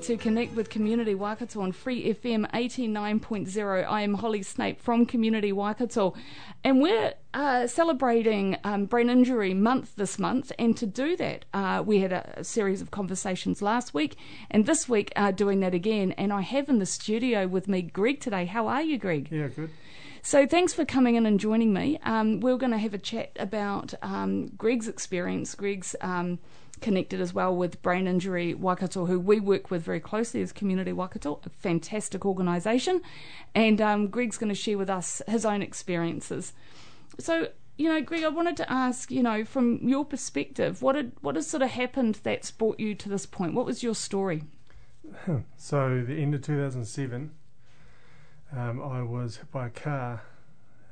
to Connect with Community Waikato on Free FM 89.0. I am Holly Snape from Community Waikato, and we're uh, celebrating um, Brain Injury Month this month. And to do that, uh, we had a, a series of conversations last week, and this week uh, doing that again. And I have in the studio with me Greg today. How are you, Greg? Yeah, good. So thanks for coming in and joining me. Um, we're going to have a chat about um, Greg's experience. Greg's um, connected as well with Brain Injury Waikato, who we work with very closely as Community Waikato, a fantastic organisation. And um, Greg's going to share with us his own experiences. So, you know, Greg, I wanted to ask, you know, from your perspective, what had what has sort of happened that's brought you to this point? What was your story? So the end of 2007, um, I was hit by a car.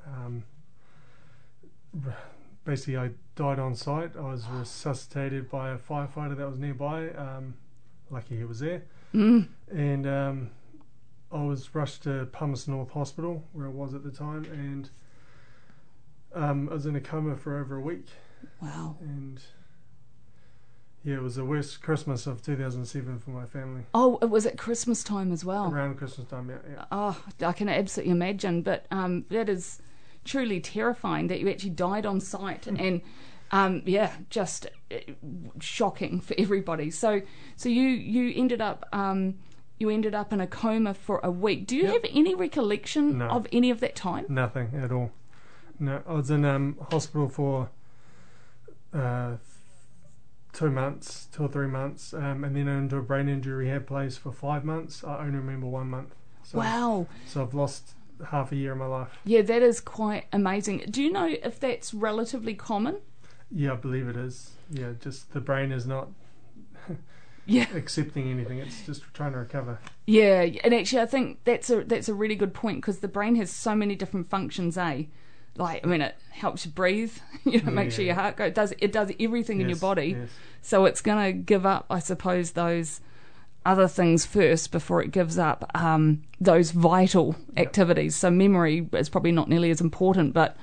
Um, basically, I died on site. I was resuscitated by a firefighter that was nearby. Um, lucky he was there. Mm. And um, I was rushed to Palmerston North Hospital, where I was at the time, and um, I was in a coma for over a week. Wow. And yeah, it was the worst Christmas of 2007 for my family. Oh, it was at Christmas time as well. Around Christmas time, yeah. yeah. Oh, I can absolutely imagine. But um, that is truly terrifying that you actually died on site, and um, yeah, just uh, shocking for everybody. So, so you you ended up um, you ended up in a coma for a week. Do you Yep. have any recollection No. of any of that time? Nothing at all. No, I was in um, hospital for uh, two months, two or three months, um, and then into a brain injury rehab place for five months. I only remember one month. So, Wow. So I've lost half a year of my life. Yeah, that is quite amazing. Do you know if that's relatively common? Yeah, I believe it is. Yeah, just the brain is not Yeah. accepting anything. It's just trying to recover. Yeah, and actually, I think that's a that's a really good point because the brain has so many different functions. Eh, like I mean, it helps you breathe. You know, make sure Yeah. your heart goes. It does it does everything in your body? Yes. So it's going to give up, I suppose, those other things first before it gives up um, those vital activities. So memory is probably not nearly as important, but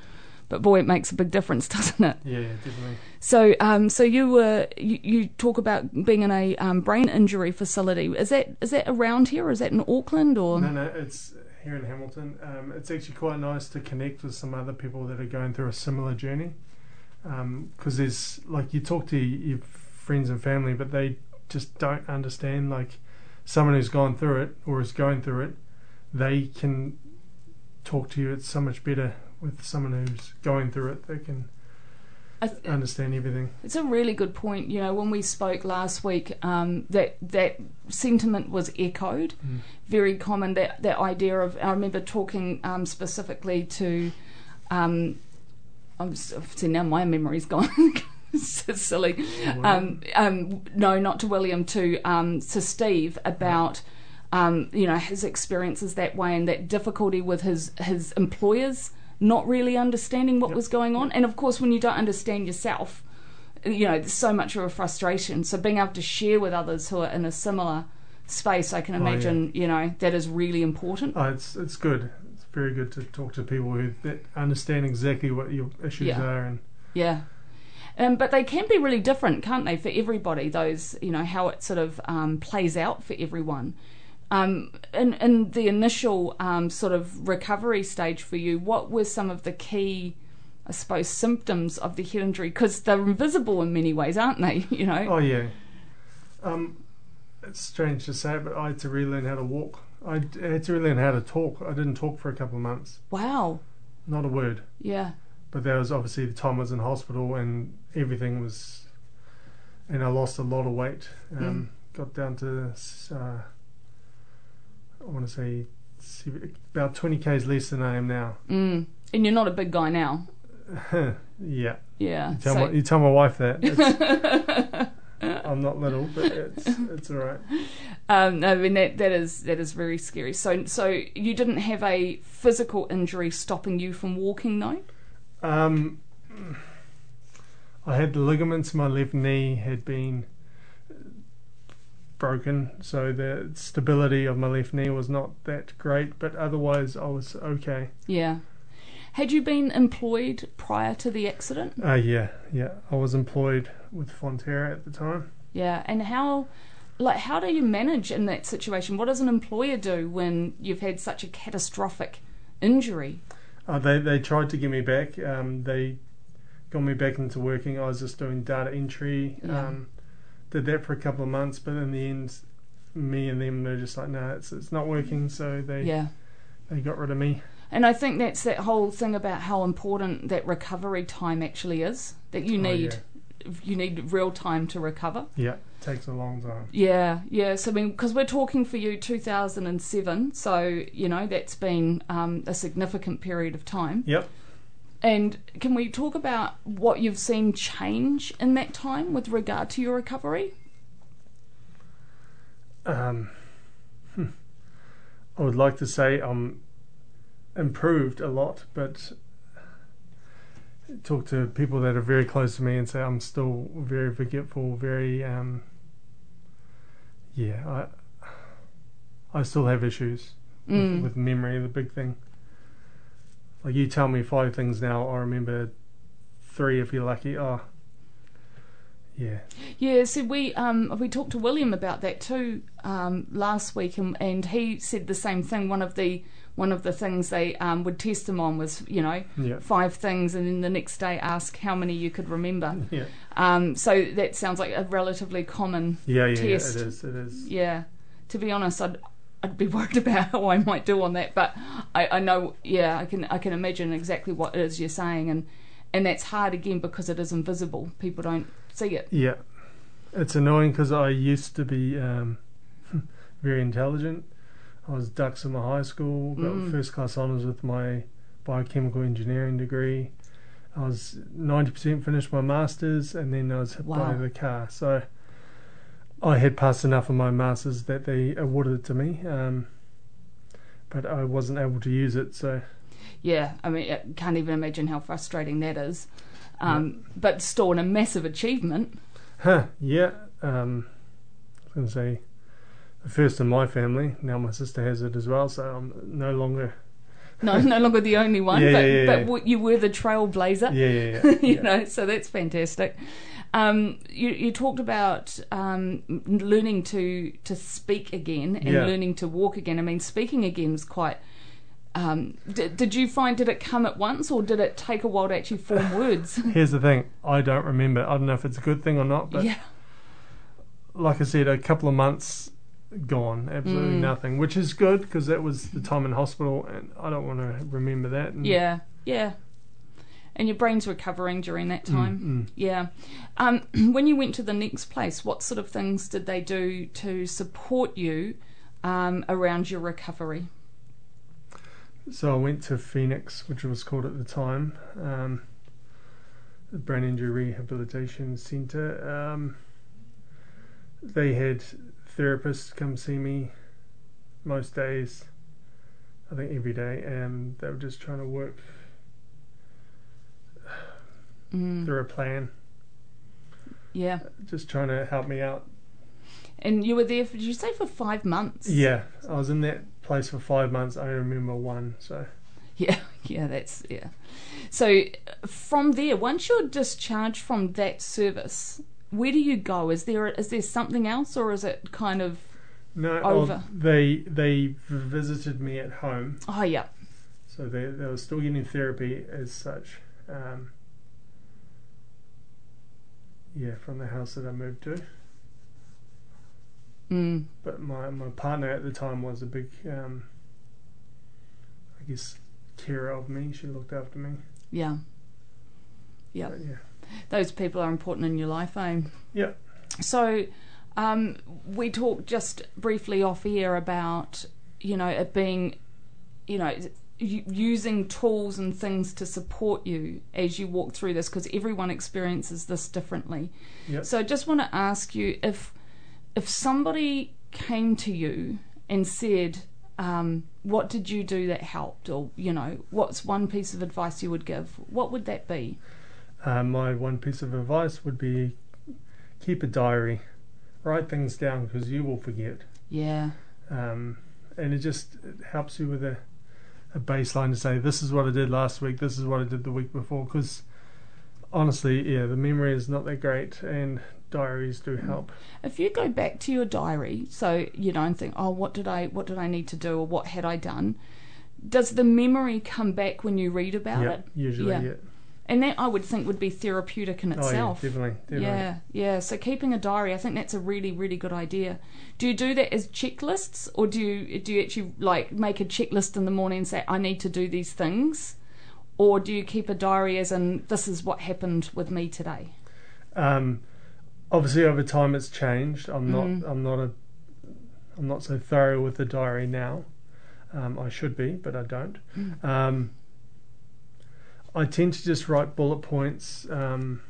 but boy, it makes a big difference, doesn't it? Yeah, definitely. So, um, so you were you, you talk about being in a um, brain injury facility. Is that is that around here, or is that in Auckland, or No, no, it's here in Hamilton. Um, it's actually quite nice to connect with some other people that are going through a similar journey. Because there's like you talk to your friends and family, but they just don't understand. Like someone who's gone through it or is going through it, they can talk to you. It's so much better with someone who's going through it. They can I th- understand everything. It's a really good point. You know, when we spoke last week, um, that that sentiment was echoed. Mm. Very common that that idea of. I remember talking um, specifically to. Um, I'm see now my memory's gone. so silly. Um, um, no, not to William. To um, to Steve about. Um, you know his experiences that way and that difficulty with his his employers not really understanding what Yep. was going on and of course when you don't understand yourself you know, there's so much of a frustration. So being able to share with others who are in a similar space, I can Oh, yeah. imagine, you know, that is really important. Oh, it's it's good. It's very good to talk to people who that understand exactly what your issues Yeah. are and Yeah. Um, but they can be really different, can't they, for everybody? Those, you know, how it sort of um, plays out for everyone. Um, in, in the initial um, sort of recovery stage for you, what were some of the key, I suppose, symptoms of the head injury? Because they're invisible in many ways, aren't they? You know. Oh yeah. Um, it's strange to say, but I had to relearn how to walk. I had to relearn how to talk. I didn't talk for a couple of months, Wow. not a word. Yeah. But there was obviously the time I was in hospital and everything was, and I lost a lot of weight. Um, Got down to uh, I want to say about twenty k's less than I am now. Mm. And you're not a big guy now. yeah, Yeah. you tell, so- my, you tell my wife that. I'm not little, but it's it's all right. Um, I mean that that is that is very scary. So so you didn't have a physical injury stopping you from walking, though. Um, I had the ligaments in my left knee had been broken, so the stability of my left knee was not that great. But otherwise, I was okay. Yeah. Had you been employed prior to the accident? Uh, yeah, yeah. I was employed with Fonterra at the time. Yeah, and how, like, how do you manage in that situation? What does an employer do when you've had such a catastrophic injury? Uh, they they tried to get me back. Um, they got me back into working. I was just doing data entry. Yeah. Um, did that for a couple of months, but in the end, me and them they're just like, no, it's it's not working. So they Yeah. they got rid of me. And I think that's that whole thing about how important that recovery time actually is. That you Oh, need, you need real time to recover. Yeah, takes a long time. Yeah, yeah. So I mean, because we're talking for you 2007, so you know that's been um, a significant period of time. Yep. And can we talk about what you've seen change in that time with regard to your recovery? Um, hmm. I would like to say I'm improved a lot, but talk to people that are very close to me and say I'm still very forgetful, very um, yeah, I I still have issues Mm. with, with memory, the big thing. Like you tell me five things now, I remember three if you're lucky. Oh, yeah, Yeah, so we um, we talked to William about that too um, last week, and, and he said the same thing. One of the one of the things they um, would test them on was you know yeah, five things, and then the next day ask how many you could remember. yeah, Um, so that sounds like a relatively common. yeah, yeah. yeah Test. it is. It is. Yeah, to be honest, I'd I'd be worried about how I might do on that, but I, I know. Yeah, I can I can imagine exactly what it is you're saying, and and that's hard again because it is invisible. People don't see it. Yeah, it's annoying because I used to be um, very intelligent. I was dux in my high school, got Mm. first class honours with my biochemical engineering degree. I was ninety percent finished my masters, and then I was hit by the car. So I had passed enough of my masters that they awarded it to me, um, but I wasn't able to use it. So Yeah, I mean, I can't even imagine how frustrating that is. Um, But still, a massive achievement. Huh, yeah. Um, I was going to say the first in my family. Now my sister has it as well, so I'm no longer. No, no longer the only one, Yeah, but, yeah, yeah, but you were the trailblazer. Yeah, yeah, yeah. you know, so that's fantastic. Um, you, you talked about um, learning to to speak again and Yeah. learning to walk again. I mean, speaking again is quite. Um, did, did you find did it come at once or did it take a while to actually form words? Here's the thing I don't remember. I don't know if it's a good thing or not, but yeah, like I said, a couple of months gone, absolutely Mm. nothing, which is good because that was the time in hospital, and I don't want to remember that. And, yeah, yeah. And your brain's recovering during that Mm, time. mm. Yeah. Um, when you went to the next place, what sort of things did they do to support you um, around your recovery? So I went to Phoenix, which it was called at the time, um, the Brain Injury Rehabilitation Centre. Um, they had therapists come see me most days, I think every day, and they were just trying to work Mm, through a plan, yeah. just trying to help me out. And you were there, for, did you say for five months? Yeah, I was in that place for five months. I only remember one, so Yeah, yeah, that's, yeah. So from there, once you're discharged from that service, where do you go? Is there is there something else or is it kind of, no. Over. oh, they they visited me at home. oh, yeah. So they they were still getting therapy as such. Um, yeah, from the house that I moved to. Mm, But my, my partner at the time was a big, um, I guess, carer of me. She looked after me. yeah. Yeah. But yeah. Those people are important in your life, eh? Yeah. So, um, we talked just briefly off air about, you know, it being, you know, using tools and things to support you as you walk through this because everyone experiences this differently. Yep. So I just want to ask you if if somebody came to you and said, um, "What did you do that helped?" or you know, what's one piece of advice you would give? What would that be? Uh, my one piece of advice would be keep a diary, write things down because you will forget, Yeah, um, and it just it helps you with a, a baseline to say this is what I did last week, this is what I did the week before. Because honestly, yeah, the memory is not that great, and diaries do help. if you go back to your diary, so you don't think, "Oh, what did I what did I need to do or what had I done?" Does the memory come back when you read about yeah, it? usually, Yeah. yeah. And that I would think would be therapeutic in itself. Oh, yeah, definitely, definitely. Yeah, yeah. So keeping a diary, I think that's a really, really good idea. Do you do that as checklists, or do you do you actually like make a checklist in the morning and say I need to do these things, or do you keep a diary as in this is what happened with me today? Um, obviously, over time, it's changed. I'm not. Mhm. I'm not a. I'm not so thorough with the diary now. Um, I should be, but I don't. Mm. Um, I tend to just write bullet points. Um,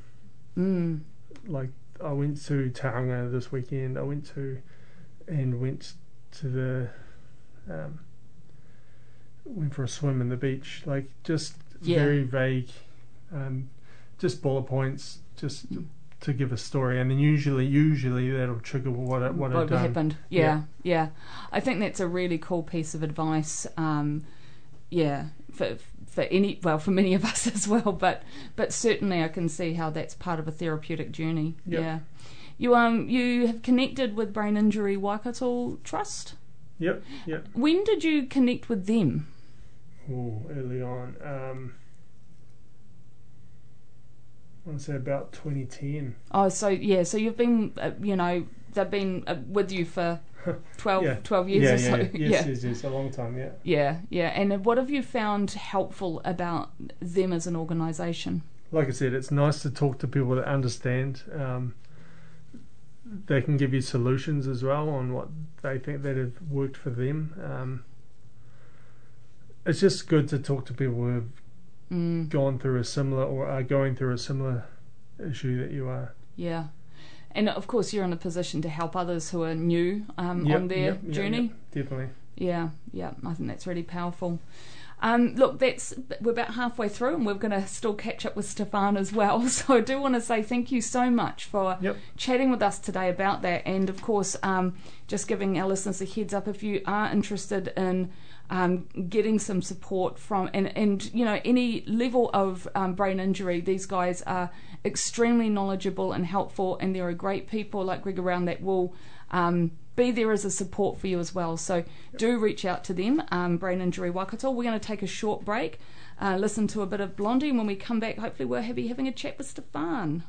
Mm. like I went to Tauranga this weekend. I went to and went to the um, went for a swim in the beach. Like just Yeah. very vague, um, just bullet points, just Mm. to give a story. And then usually, usually that'll trigger what I, what I've what done. happened? Yeah, yeah, I think that's a really cool piece of advice. Um, yeah, for for any well for many of us as well, but but certainly I can see how that's part of a therapeutic journey. Yep. Yeah, you um you have connected with Brain Injury Waikato Trust. Yep, yep. When did you connect with them? Ooh, early on. Um, I want to say about 2010. Oh, so yeah, so you've been uh, you know they've been uh, with you for 12, Yeah. 12 years yeah, or so. yeah, yes, yes, yes, a long time. Yeah. yeah, yeah. And what have you found helpful about them as an organisation? like I said, it's nice to talk to people that understand. Um, they can give you solutions as well on what they think that have worked for them. Um, it's just good to talk to people who have Mm. gone through a similar or are going through a similar issue that you are. Yeah. And of course, you're in a position to help others who are new um, Yep, on their yep, journey. yep, definitely. Yeah, yeah, I think that's really powerful. Um, look, that's we're about halfway through, and we're going to still catch up with Stefan as well. So I do want to say thank you so much for Yep. chatting with us today about that, and of course, um, just giving our listeners a heads up if you are interested in um, getting some support from and and you know any level of um, brain injury. These guys are extremely knowledgeable and helpful, and there are great people like Greg around that will. Um, be there as a support for you as well. So do reach out to them, um, Brain Injury Waikato. We're going to take a short break, uh, listen to a bit of Blondie, and when we come back, hopefully we're happy having a chat with Stefan.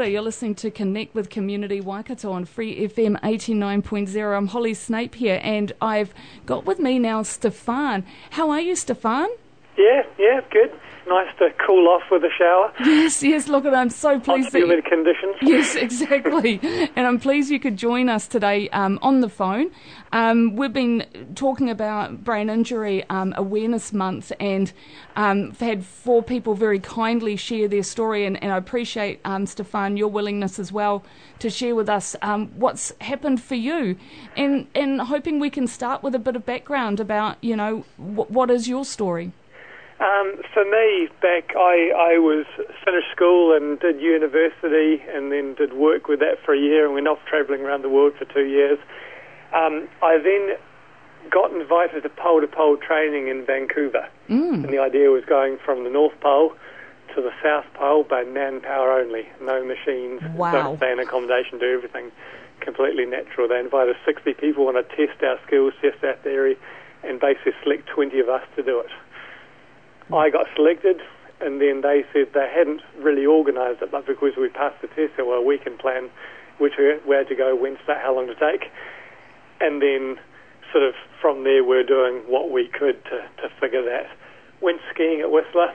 You're listening to Connect with Community Waikato on Free FM 89.0. I'm Holly Snape here, and I've got with me now Stefan. How are you, Stefan? Yeah, yeah, good. Nice to cool off with a shower. Yes, yes. Look, at I'm so pleased that humid conditions. Yes, exactly. and I'm pleased you could join us today um, on the phone. Um, we've been talking about Brain Injury um, Awareness Month and um, had four people very kindly share their story. And, and I appreciate, um, Stefan, your willingness as well to share with us um, what's happened for you. And, and hoping we can start with a bit of background about, you know, w- what is your story? Um, for me, back I, I was finished school and did university, and then did work with that for a year, and went off travelling around the world for two years. Um, I then got invited to pole to pole training in Vancouver, mm. and the idea was going from the North Pole to the South Pole by manpower only, no machines, wow. don't stay in accommodation, do everything completely natural. They invited 60 people on to test our skills, test our theory, and basically select 20 of us to do it. I got selected, and then they said they hadn't really organised it, but because we passed the test, well, we can plan which where to go, when to start, how long to take, and then sort of from there we're doing what we could to, to figure that. Went skiing at Whistler.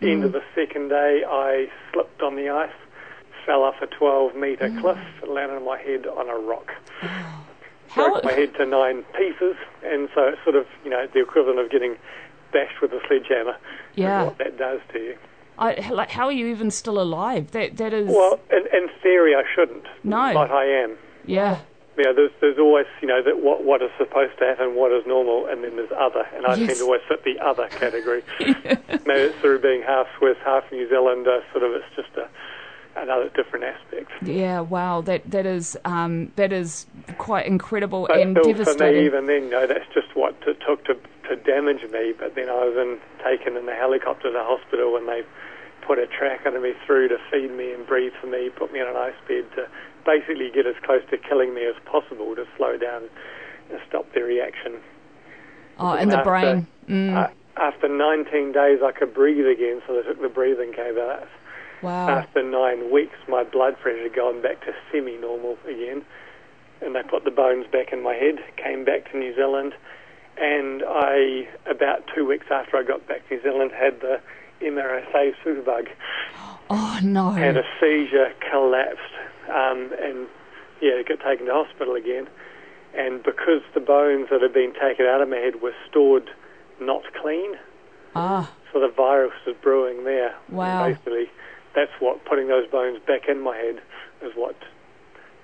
Mm. End of the second day, I slipped on the ice, fell off a 12 metre mm. cliff, landed on my head on a rock. Oh. Broke my head to nine pieces, and so it's sort of, you know, the equivalent of getting bashed with a sledgehammer. Yeah. What that does to you. I, like, how are you even still alive? That that is. Well, in, in theory, I shouldn't. No. But I am. Yeah. Yeah, there's there's always you know that what what is supposed to happen, what is normal, and then there's other, and I yes. tend to always fit the other category. Maybe it's through being half Swiss, half New Zealander. Sort of, it's just a another different aspect. Yeah, wow, that that is um, that is quite incredible but and still devastating. For me, even then, you know, that's just what it took to to damage me. But then I was in, taken in the helicopter to the hospital, and they put a track under me through to feed me and breathe for me, put me on an ice bed to basically get as close to killing me as possible to slow down and stop the reaction. Oh, and, and the after, brain. Mm. Uh, after 19 days, I could breathe again, so they took the breathing cave out. Wow. After nine weeks, my blood pressure had gone back to semi-normal again, and they put the bones back in my head. Came back to New Zealand, and I, about two weeks after I got back to New Zealand, had the MRSA superbug. Oh no! Had a seizure, collapsed, um, and yeah, got taken to hospital again. And because the bones that had been taken out of my head were stored not clean, ah, so the virus was brewing there. Wow! And basically, that's what putting those bones back in my head is what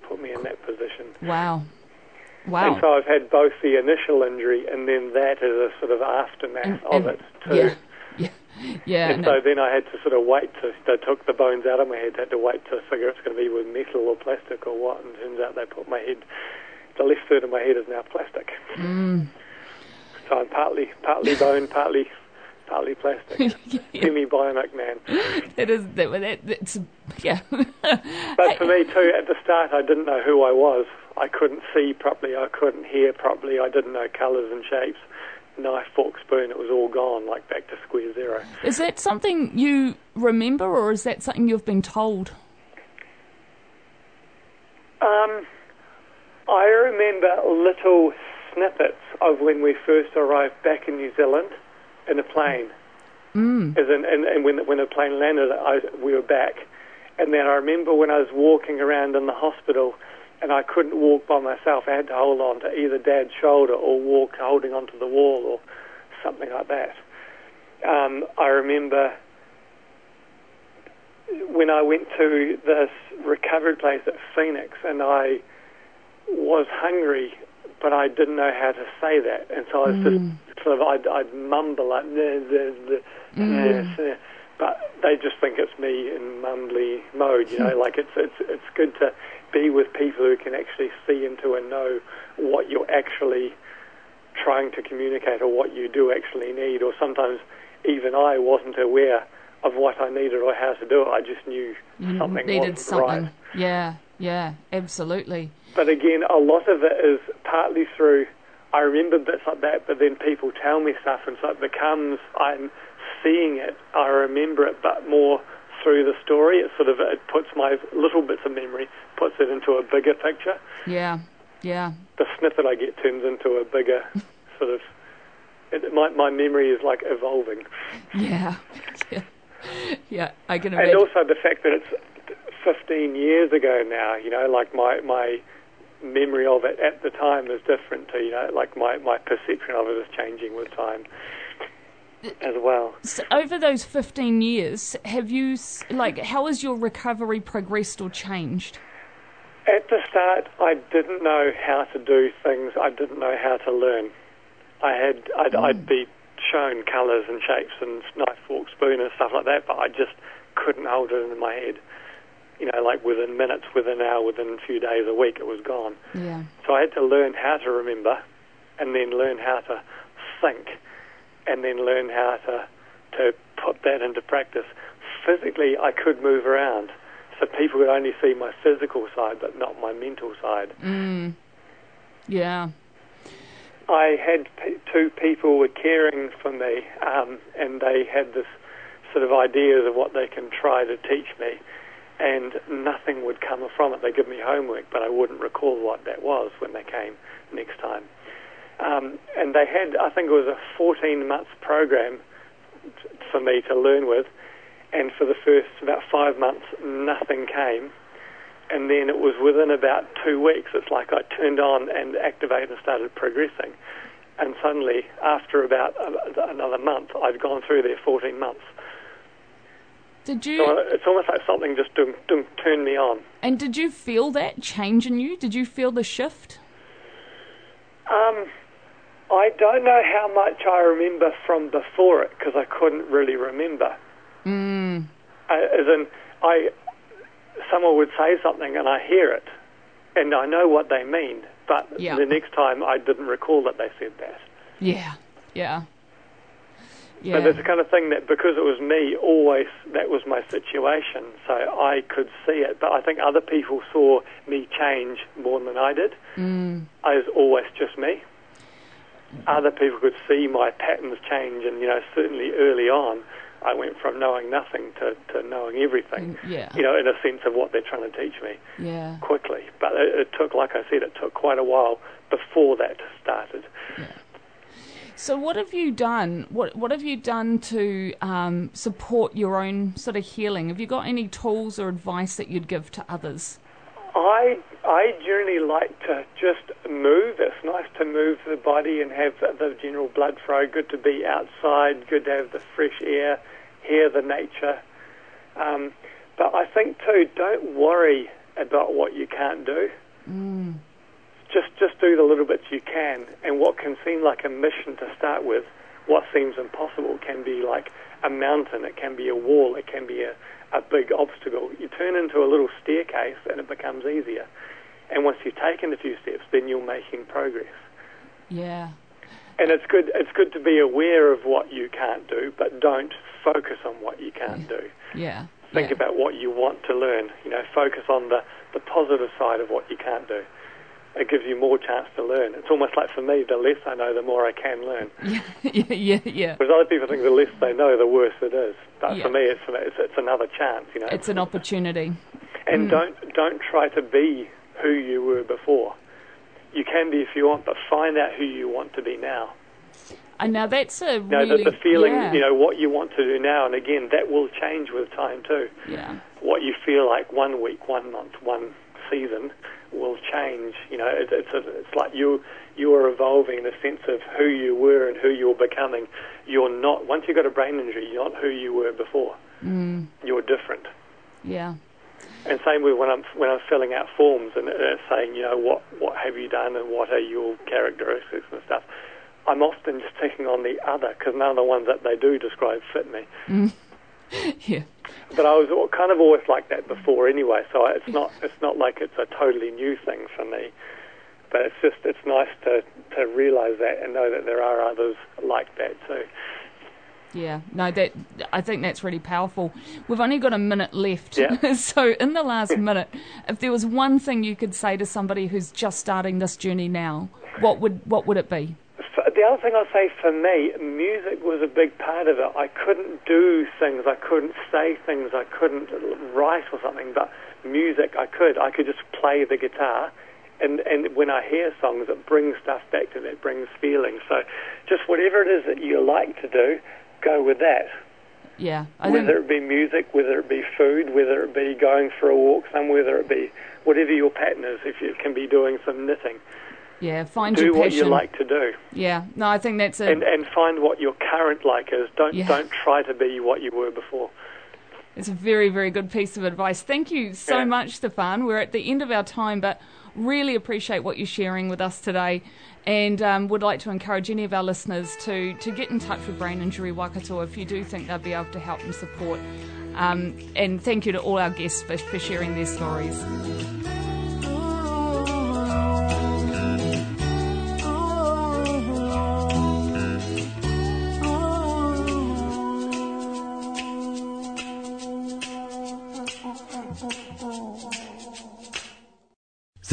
put me in that position. Wow. Wow. And so I've had both the initial injury and then that as a sort of aftermath and, of and, it too. Yeah. Yeah. And no. so then I had to sort of wait to, they took the bones out of my head, had to wait to figure it's going to be with metal or plastic or what, and turns out they put my head, the left third of my head is now plastic. Mm. So I'm partly, partly bone, partly partly plastic. yeah. Semi bionic man. It is that, that it's yeah. but for me too, at the start I didn't know who I was. I couldn't see properly, I couldn't hear properly, I didn't know colours and shapes. Knife, fork, spoon, it was all gone, like back to square zero. Is that something you remember or is that something you've been told? Um I remember little snippets of when we first arrived back in New Zealand in a plane. Mm. As in, and, and when, when the plane landed, I, we were back. And then I remember when I was walking around in the hospital and I couldn't walk by myself. I had to hold on to either Dad's shoulder or walk holding onto the wall or something like that. Um, I remember when I went to this recovery place at Phoenix and I was hungry, but I didn't know how to say that. And so I was Mm. just sort of, I'd, I'd mumble like, "Nah, nah, nah, Mm. uh," but they just think it's me in mumbly mode, you know, like it's, it's, it's good to be with people who can actually see into and know what you're actually trying to communicate or what you do actually need. Or sometimes even I wasn't aware of what I needed or how to do it. I just knew You something needed something. right. Yeah, yeah, absolutely. But again, a lot of it is partly through I remember bits like that, but then people tell me stuff, and so it becomes I'm seeing it. I remember it, but more through the story. It sort of it puts my little bits of memory, puts it into a bigger picture. Yeah, yeah. The snippet I get turns into a bigger sort of. It, my my memory is like evolving, Yeah, yeah, yeah. I can and also the fact that it's 15 years ago now. You know, like my my memory of it at the time is different to you know like my my perception of it is changing with time as well. So over those fifteen years, have you like how has your recovery progressed or changed? at the start i didn't know how to do things. I didn't know how to learn. I had i'd, mm. I'd be shown colors and shapes and knife fork spoon and stuff like that but i just couldn't hold it in my head. You know like within minutes within an hour within a few days a week it was gone. Yeah, So I had to learn how to remember, and then learn how to think, and then learn how to to put that into practice. Physically, I could move around, so people could only see my physical side, but not my mental side. mm. yeah, I had p- two people were caring for me, um, and they had this sort of ideas of what they can try to teach me, and nothing would come from it. They give me homework, but I wouldn't recall what that was when they came next time. Um, and they had, I think it was a 14 month program t- for me to learn with, and for the first about five months, nothing came. And then it was within about two weeks, it's like I turned on and activated and started progressing. And suddenly, after about a- another month, I'd gone through there 14 months. did So you it's almost like something just dum, dum, turned me on. and did you feel that change in you? Did you feel the shift? Um, I don't know how much I remember from before it because I couldn't really remember. Mm. Uh, as in, I someone would say something and I hear it, and I know what they mean, but Yeah. the next time I didn't recall that they said that. Yeah, yeah, yeah. there's the kind of thing that because it was me, always that was my situation, so I could see it. But I think other people saw me change more than I did. Mm. I was always just me. Other people could see my patterns change, and you know, certainly early on, I went from knowing nothing to, to knowing everything. Yeah, You know, in a sense of what they're trying to teach me yeah. quickly. But it, it took, like I said, it took quite a while before that started. So what have you done? What what have you done to um, support your own sort of healing? Have you got any tools or advice that you'd give to others? I I generally like to just move. It's nice to move the body and have the, general blood flow. Good to be outside. Good to have the fresh air, hear the nature. Um, but I think too, don't worry about what you can't do. Mm. Just just do the little bits you can, and what can seem like a mission to start with, what seems impossible can be like a mountain. It can be a wall. It can be a a big obstacle. You turn into a little staircase, and it becomes easier. And once you've taken a few steps, then you're making progress. Yeah, And it's good. It's good to be aware of what you can't do, but don't focus on what you can't do. yeah. Think yeah. about what you want to learn. You know, focus on the the positive side of what you can't do. It gives you more chance to learn. It's almost like for me, the less I know, the more I can learn. yeah, yeah, yeah. Because other people think the less they know, the worse it is. But Yeah. for me, it's, it's it's another chance. You know, It's an opportunity. and mm. don't don't try to be who you were before. you can be if you want, but find out who you want to be now. And now that's a You know, really the, the feeling, yeah, you know, what you want to do now, and again, that will change with time too. yeah, What you feel like one week, one month, one season will change. You know, it, it's a, it's like you you are evolving in the sense of who you were and who you're becoming. You're not once you've got a brain injury, you're not who you were before. mm, You're different. yeah, And same with when I'm when I'm filling out forms and uh, saying, you know, what what have you done and what are your characteristics and stuff. I'm often just taking on the other because none of the ones that they do describe fit me. yeah. But I was kind of always like that before anyway, so it's not it's not like it's a totally new thing for me. But it's just it's nice to to realise that and know that there are others like that too. Yeah, no, that I think that's really powerful. We've only got a minute left, Yeah. so in the last minute, if there was one thing you could say to somebody who's just starting this journey now, what would what would it be? The other thing I'll say for me, music was a big part of it. I couldn't do things, I couldn't say things, I couldn't write or something, but music I could. I could just play the guitar, and and when I hear songs, it brings stuff back to me. It brings feelings. So, just whatever it is that you like to do, go with that. Yeah, I think whether it be music, whether it be food, whether it be going for a walk somewhere, whether it be whatever your pattern is. If you can be doing some knitting, yeah, find do your what you like to do. Yeah, no, I think that's a and and find what your current like is. Don't Yeah. don't try to be what you were before. It's a very, very good piece of advice. Thank you so Yeah. much, Stefan. We're at the end of our time, but really appreciate what you're sharing with us today. And um, would like to encourage any of our listeners to, to get in touch with Brain Injury Waikato if you do think they'll be able to help and support. Um, and thank you to all our guests for, for sharing their stories.